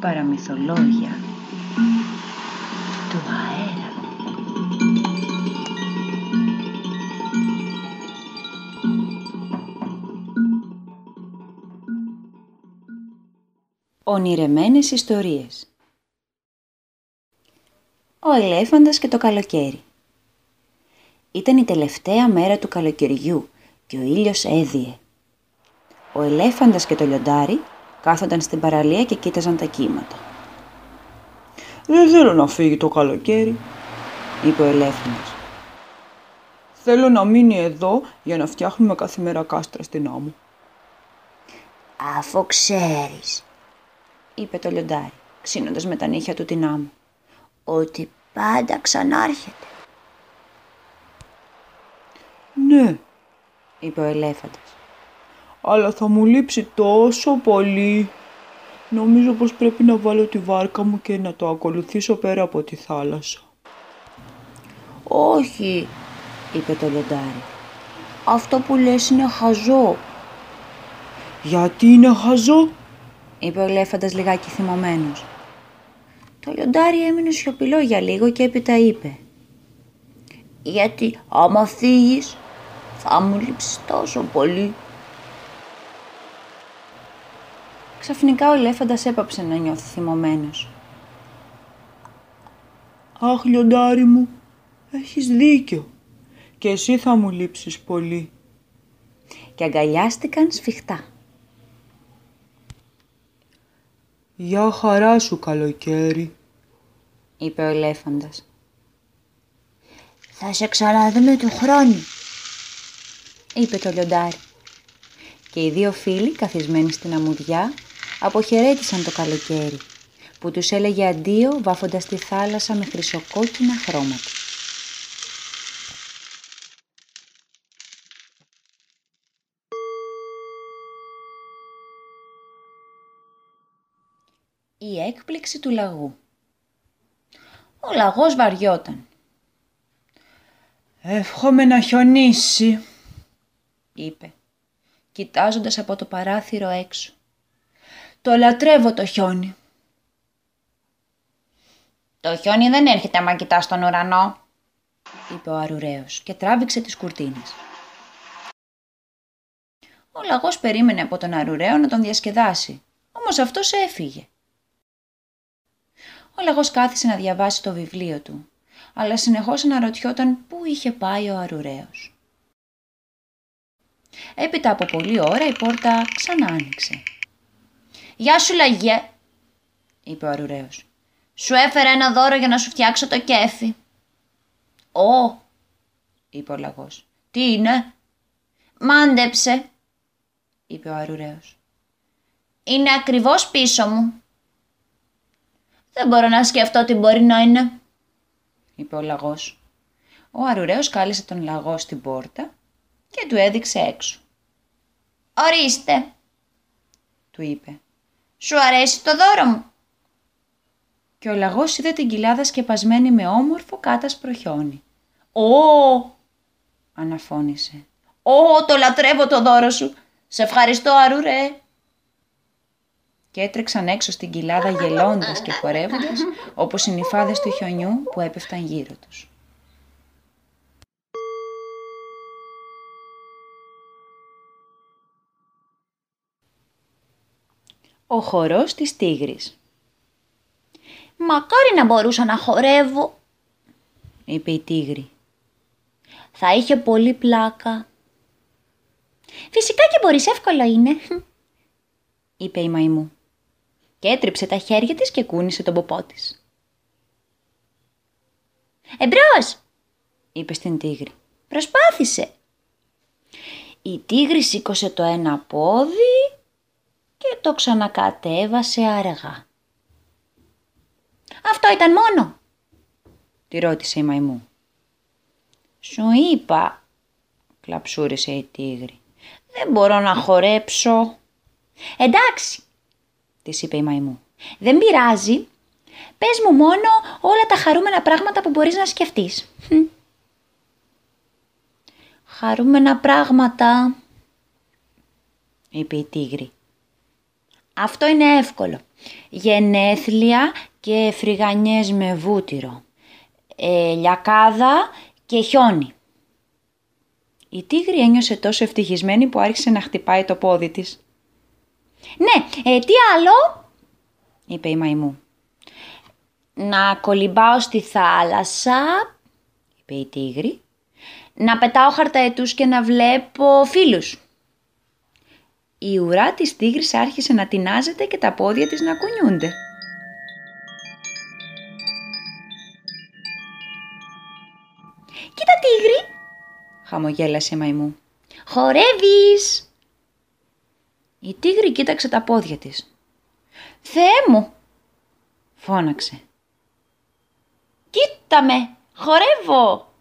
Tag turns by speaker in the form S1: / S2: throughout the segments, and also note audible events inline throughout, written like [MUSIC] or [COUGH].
S1: Παραμυθολόγια του αέρα. Ονειρεμένες ιστορίες Ο ελέφαντας και το καλοκαίρι Ήταν η τελευταία μέρα του καλοκαιριού και ο ήλιος έδιε. Ο ελέφαντας και το λιοντάρι κάθονταν στην παραλία και κοίταζαν τα κύματα.
S2: «Δεν θέλω να φύγει το καλοκαίρι»,
S1: είπε ο ελέφαντας.
S2: «Θέλω να μείνει εδώ για να φτιάχνουμε κάθε μέρα κάστρα στην άμμο».
S3: «Αφού ξέρεις»,
S1: είπε το λιοντάρι, ξύνοντας με τα νύχια του την άμμο,
S3: «ότι πάντα ξανάρχεται».
S2: «Ναι»,
S1: είπε ο ελέφαντας
S2: αλλά θα μου λείψει τόσο πολύ. Νομίζω πως πρέπει να βάλω τη βάρκα μου και να το ακολουθήσω πέρα από τη θάλασσα.
S3: Όχι, είπε το λιοντάρι. Αυτό που λες είναι χαζό.
S2: Γιατί είναι χαζό,
S1: είπε ο ελέφαντας λιγάκι θυμωμένος. Το λιοντάρι έμεινε σιωπηλό για λίγο και έπειτα είπε.
S3: Γιατί άμα φύγεις θα μου λείψεις τόσο πολύ.
S1: Ξαφνικά ο ελέφαντας έπαψε να νιώθει θυμωμένος.
S2: «Αχ, λιοντάρι μου, έχεις δίκιο. Και εσύ θα μου λείψεις πολύ».
S1: Και αγκαλιάστηκαν σφιχτά.
S2: «Για χαρά σου καλοκαίρι»,
S1: είπε ο ελέφαντας.
S3: «Θα σε ξαναδούμε του χρόνου»,
S1: είπε το λιοντάρι. Και οι δύο φίλοι καθισμένοι στην αμμουδιά αποχαιρέτησαν το καλοκαίρι, που τους έλεγε αντίο βάφοντας τη θάλασσα με χρυσοκόκκινα χρώματα. Η έκπληξη του λαγού Ο λαγός βαριόταν.
S2: «Εύχομαι να χιονίσει»,
S1: είπε, κοιτάζοντας από το παράθυρο έξω.
S2: Το λατρεύω το χιόνι.
S3: Το χιόνι δεν έρχεται άμα κοιτάς τον ουρανό,
S1: είπε ο αρουραίος και τράβηξε τις κουρτίνες. Ο λαγός περίμενε από τον αρουραίο να τον διασκεδάσει, όμως αυτός έφυγε. Ο λαγός κάθισε να διαβάσει το βιβλίο του, αλλά συνεχώς αναρωτιόταν πού είχε πάει ο αρουραίος. Έπειτα από πολλή ώρα η πόρτα ξανά άνοιξε.
S3: «Γεια σου λαγιέ»,
S1: είπε ο αρουραίος.
S3: «Σου έφερα ένα δώρο για να σου φτιάξω το κέφι».
S1: «Ω», είπε ο λαγός. «Τι είναι»
S3: «Μάντεψε»,
S1: είπε ο αρουραίος.
S3: «Είναι ακριβώς πίσω μου». «Δεν μπορώ να σκεφτώ τι μπορεί να είναι»,
S1: είπε ο λαγός. Ο αρουραίος κάλεσε τον λαγό στην πόρτα και του έδειξε έξω.
S3: «Ορίστε»,
S1: του είπε.
S3: Σου αρέσει το δώρο μου;
S1: Και ο λαγός είδε την κοιλάδα σκεπασμένη με όμορφο κάτασπρο χιόνι.
S3: «Ω!»
S1: αναφώνησε.
S3: «Ω, το λατρεύω το δώρο σου. Σε ευχαριστώ, αρουρέ».
S1: Και έτρεξαν έξω στην κοιλάδα γελώντας και χορεύοντας, [LAUGHS] όπως οι νυφάδες του χιονιού που έπεφταν γύρω τους. Ο χορός της τίγρης
S3: «Μακάρι να μπορούσα να χορεύω»,
S1: είπε η τίγρη.
S3: «Θα είχε πολύ πλάκα». «Φυσικά και μπορείς, εύκολο είναι»,
S1: είπε η μαϊμού. Και έτριψε τα χέρια της και κούνησε τον ποπό της.
S3: «Εμπρός»,
S1: είπε στην τίγρη.
S3: «Προσπάθησε».
S1: Η τίγρη σήκωσε το ένα πόδι και το ξανακατέβασε αργά.
S3: «Αυτό ήταν μόνο»
S1: τη ρώτησε η μαϊμού.
S3: «Σου είπα»
S1: κλαψούρισε η τίγρη.
S3: «Δεν μπορώ να χορέψω». «Εντάξει»
S1: της είπε η μαϊμού.
S3: «Δεν πειράζει. Πες μου μόνο όλα τα χαρούμενα πράγματα που μπορείς να σκεφτείς».
S1: «Χαρούμενα πράγματα» είπε η τίγρη Αυτό είναι εύκολο. Γενέθλια και φρυγανιές με βούτυρο. Ε, λιακάδα και χιόνι. Η τίγρη ένιωσε τόσο ευτυχισμένη που άρχισε να χτυπάει το πόδι της. «Ναι, ε, τι άλλο» είπε η μαϊμού. «Να κολυμπάω στη θάλασσα» είπε η τίγρη. «Να πετάω χαρταετούς και να βλέπω φίλους» η ουρά της τίγρης άρχισε να τεινάζεται και τα πόδια της να κουνιούνται. «Κοίτα τίγρη!» χαμογέλασε η μαϊμού. «Χορεύεις!» Η τίγρη κοίταξε τα πόδια της. «Θεέ μου!» φώναξε. «Κοίτα με! Χορεύω!»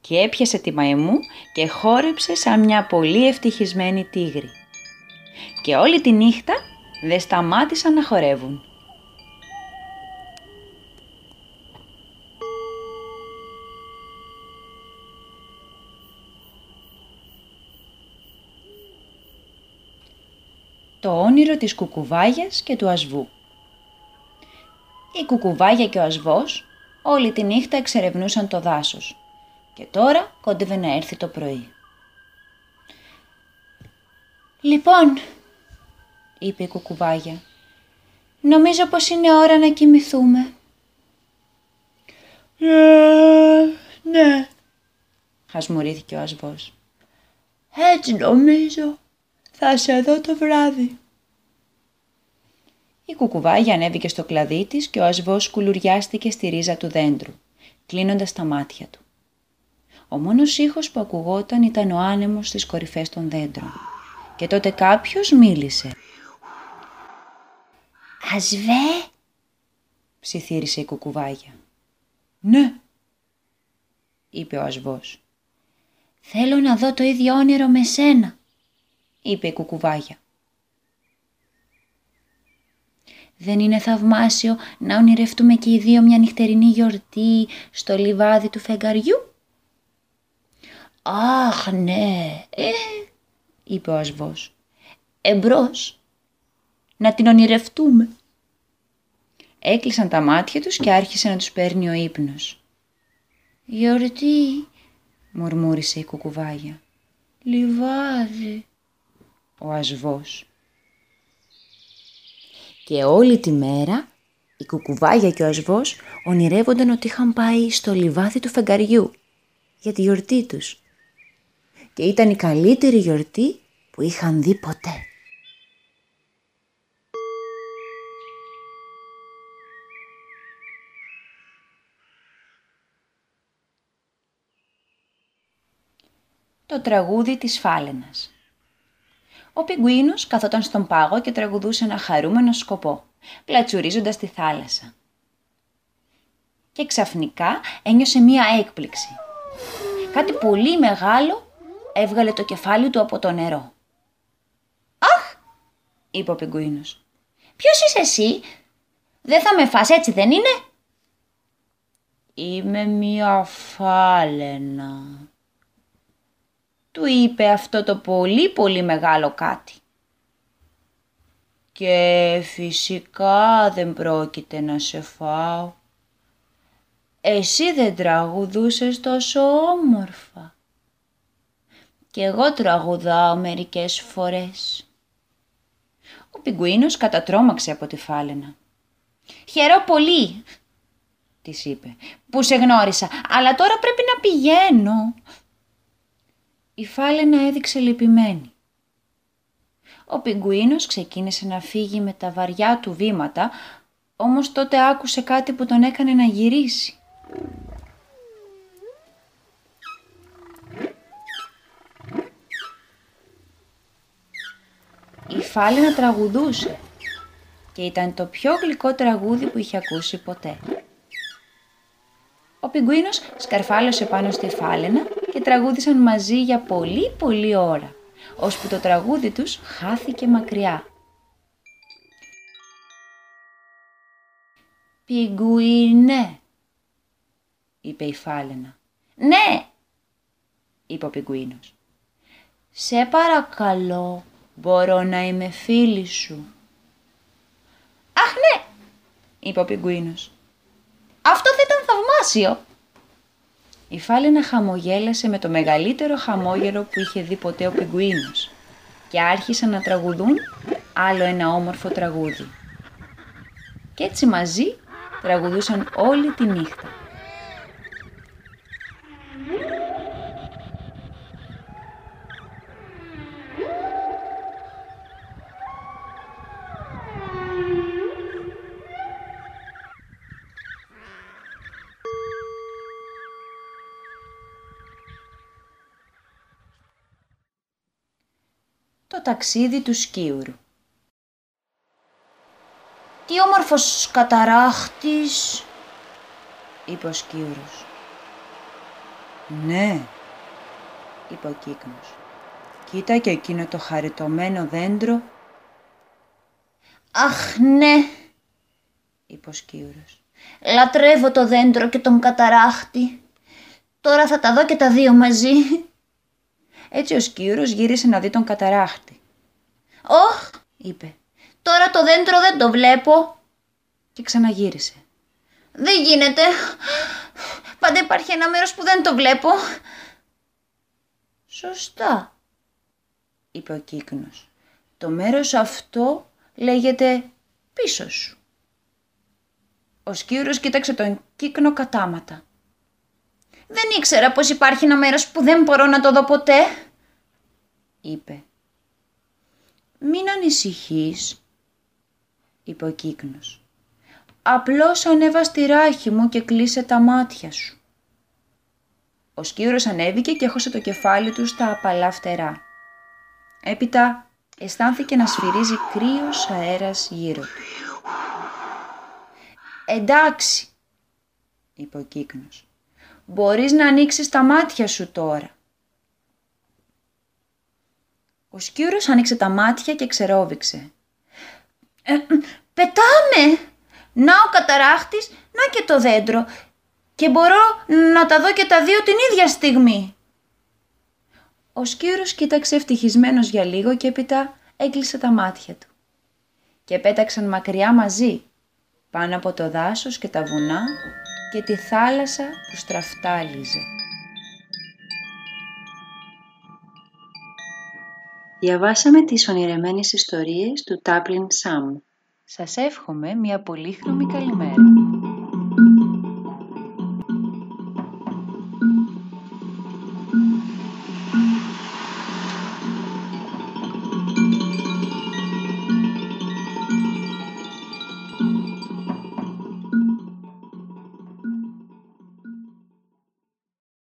S1: Και έπιασε τη μαϊμού και χόρεψε σαν μια πολύ ευτυχισμένη τίγρη και όλη τη νύχτα δεν σταμάτησαν να χορεύουν. Το όνειρο της κουκουβάγιας και του ασβού Η κουκουβάγια και ο ασβός όλη τη νύχτα εξερευνούσαν το δάσος και τώρα κόντευε να έρθει το πρωί. «Λοιπόν», είπε η κουκουβάγια. «Νομίζω πως είναι ώρα να κοιμηθούμε».
S2: «Ε, ναι»,
S1: χασμουρήθηκε ο ασβός.
S2: «Έτσι νομίζω. Θα σε δω το βράδυ».
S1: Η κουκουβάγια ανέβηκε στο κλαδί της και ο ασβός κουλουριάστηκε στη ρίζα του δέντρου, κλείνοντας τα μάτια του. Ο μόνος ήχος που ακουγόταν ήταν ο άνεμος στις κορυφές των δέντρων. Και τότε κάποιος μίλησε. «Ασβέ», ψιθύρισε η κουκουβάγια.
S2: «Ναι»,
S1: είπε ο ασβός. «Θέλω να δω το ίδιο όνειρο με σένα», είπε η κουκουβάγια. Δεν είναι θαυμάσιο να ονειρευτούμε και οι δύο μια νυχτερινή γιορτή στο λιβάδι του φεγγαριού; «Αχ, ναι, ε», είπε ο ασβός. «Εμπρός, να την ονειρευτούμε». Έκλεισαν τα μάτια τους και άρχισε να τους παίρνει ο ύπνος. «Γιορτή», μουρμούρισε η κουκουβάγια. «Λιβάδι», ο ασβός. Και όλη τη μέρα η κουκουβάγια και ο ασβός ονειρεύονταν ότι είχαν πάει στο λιβάδι του φεγγαριού για τη γιορτή τους. Και ήταν η καλύτερη γιορτή που είχαν δει ποτέ. Το τραγούδι της φάλαινας. Ο πιγκουίνος καθόταν στον πάγο και τραγουδούσε ένα χαρούμενο σκοπό, πλατσουρίζοντας τη θάλασσα. Και ξαφνικά ένιωσε μία έκπληξη. Κάτι πολύ μεγάλο έβγαλε το κεφάλι του από το νερό. «Αχ!» είπε ο πιγκουίνος. «Ποιος είσαι εσύ; Δεν θα με φας έτσι δεν είναι;» «Είμαι μία φάλαινα», του είπε αυτό το πολύ πολύ μεγάλο κάτι. Και φυσικά δεν πρόκειται να σε φάω. Εσύ δεν τραγουδούσες τόσο όμορφα. Και εγώ τραγουδάω μερικές φορές. Ο πιγκουίνος κατατρώμαξε από τη φάλαινα. «Χαιρό πολύ», της είπε, «που σε γνώρισα, αλλά τώρα πρέπει να πηγαίνω. Η φάλαινα έδειξε λυπημένη. Ο πιγκουίνος ξεκίνησε να φύγει με τα βαριά του βήματα, όμως τότε άκουσε κάτι που τον έκανε να γυρίσει. Η φάλαινα τραγουδούσε και ήταν το πιο γλυκό τραγούδι που είχε ακούσει ποτέ. Ο πιγκουίνος σκαρφάλωσε πάνω στη φάλαινα και τραγούδισαν μαζί για πολύ πολύ ώρα, ώσπου το τραγούδι τους χάθηκε μακριά. «Πιγκουίνε», είπε η φάλαινα. «Ναι», είπε ο πιγκουίνος. «Σε παρακαλώ, μπορώ να είμαι φίλη σου», είπε ο πιγκουίνος.
S3: Αυτό θα ήταν θαυμάσιο.
S1: Η Φάλαινα χαμογέλασε με το μεγαλύτερο χαμόγελο που είχε δει ποτέ ο πιγκουίνος και άρχισαν να τραγουδούν άλλο ένα όμορφο τραγούδι. Και έτσι μαζί τραγουδούσαν όλη τη νύχτα. Το ταξίδι του σκίουρου
S3: Τι όμορφος καταράχτης.
S1: είπε ο σκίουρος. Ναι, είπε ο κύκνος. Κοίτα και εκείνο το χαριτωμένο δέντρο,
S3: Αχ, ναι.
S1: είπε ο σκίουρος.
S3: Λατρεύω το δέντρο και τον καταράχτη. Τώρα θα τα δω και τα δύο μαζί.
S1: Έτσι ο σκίουρος γύρισε να δει τον καταράχτη.
S3: Όχ,
S1: Είπε
S3: τώρα το δέντρο δεν το βλέπω.
S1: και ξαναγύρισε.
S3: Δεν γίνεται. Πάντα υπάρχει ένα μέρος που δεν το βλέπω.
S1: Σωστά, είπε ο κύκνος. Το μέρος αυτό λέγεται πίσω σου. Ο σκίουρος κοίταξε τον κύκνο κατάματα.
S3: Δεν ήξερα πως υπάρχει ένα μέρος που δεν μπορώ να το δω ποτέ.
S1: είπε. «Μην ανησυχείς», είπε ο κύκνος. «Απλώς ανέβα στη ράχη μου και κλείσε τα μάτια σου». Ο σκύουρος ανέβηκε και έχωσε το κεφάλι του στα απαλά φτερά. Έπειτα αισθάνθηκε να σφυρίζει κρύος αέρας γύρω του. «Εντάξει», είπε ο κύκνος. «Μπορείς να ανοίξεις τα μάτια σου τώρα». Ο σκιούρος άνοιξε τα μάτια και ξερόβηξε.
S3: Ε, πετάμε! Να ο καταράχτης, να και το δέντρο. Και μπορώ να τα δω και τα δύο την ίδια στιγμή.
S1: Ο σκύρος κοίταξε ευτυχισμένος για λίγο και έπειτα έκλεισε τα μάτια του. Και πέταξαν μακριά μαζί, πάνω από το δάσος και τα βουνά και τη θάλασσα που στραφτάλιζε. Διαβάσαμε τις ονειρεμένες ιστορίες του Τάπλιν Σαμ. Σας εύχομαι μια πολύχρωμη καλημέρα.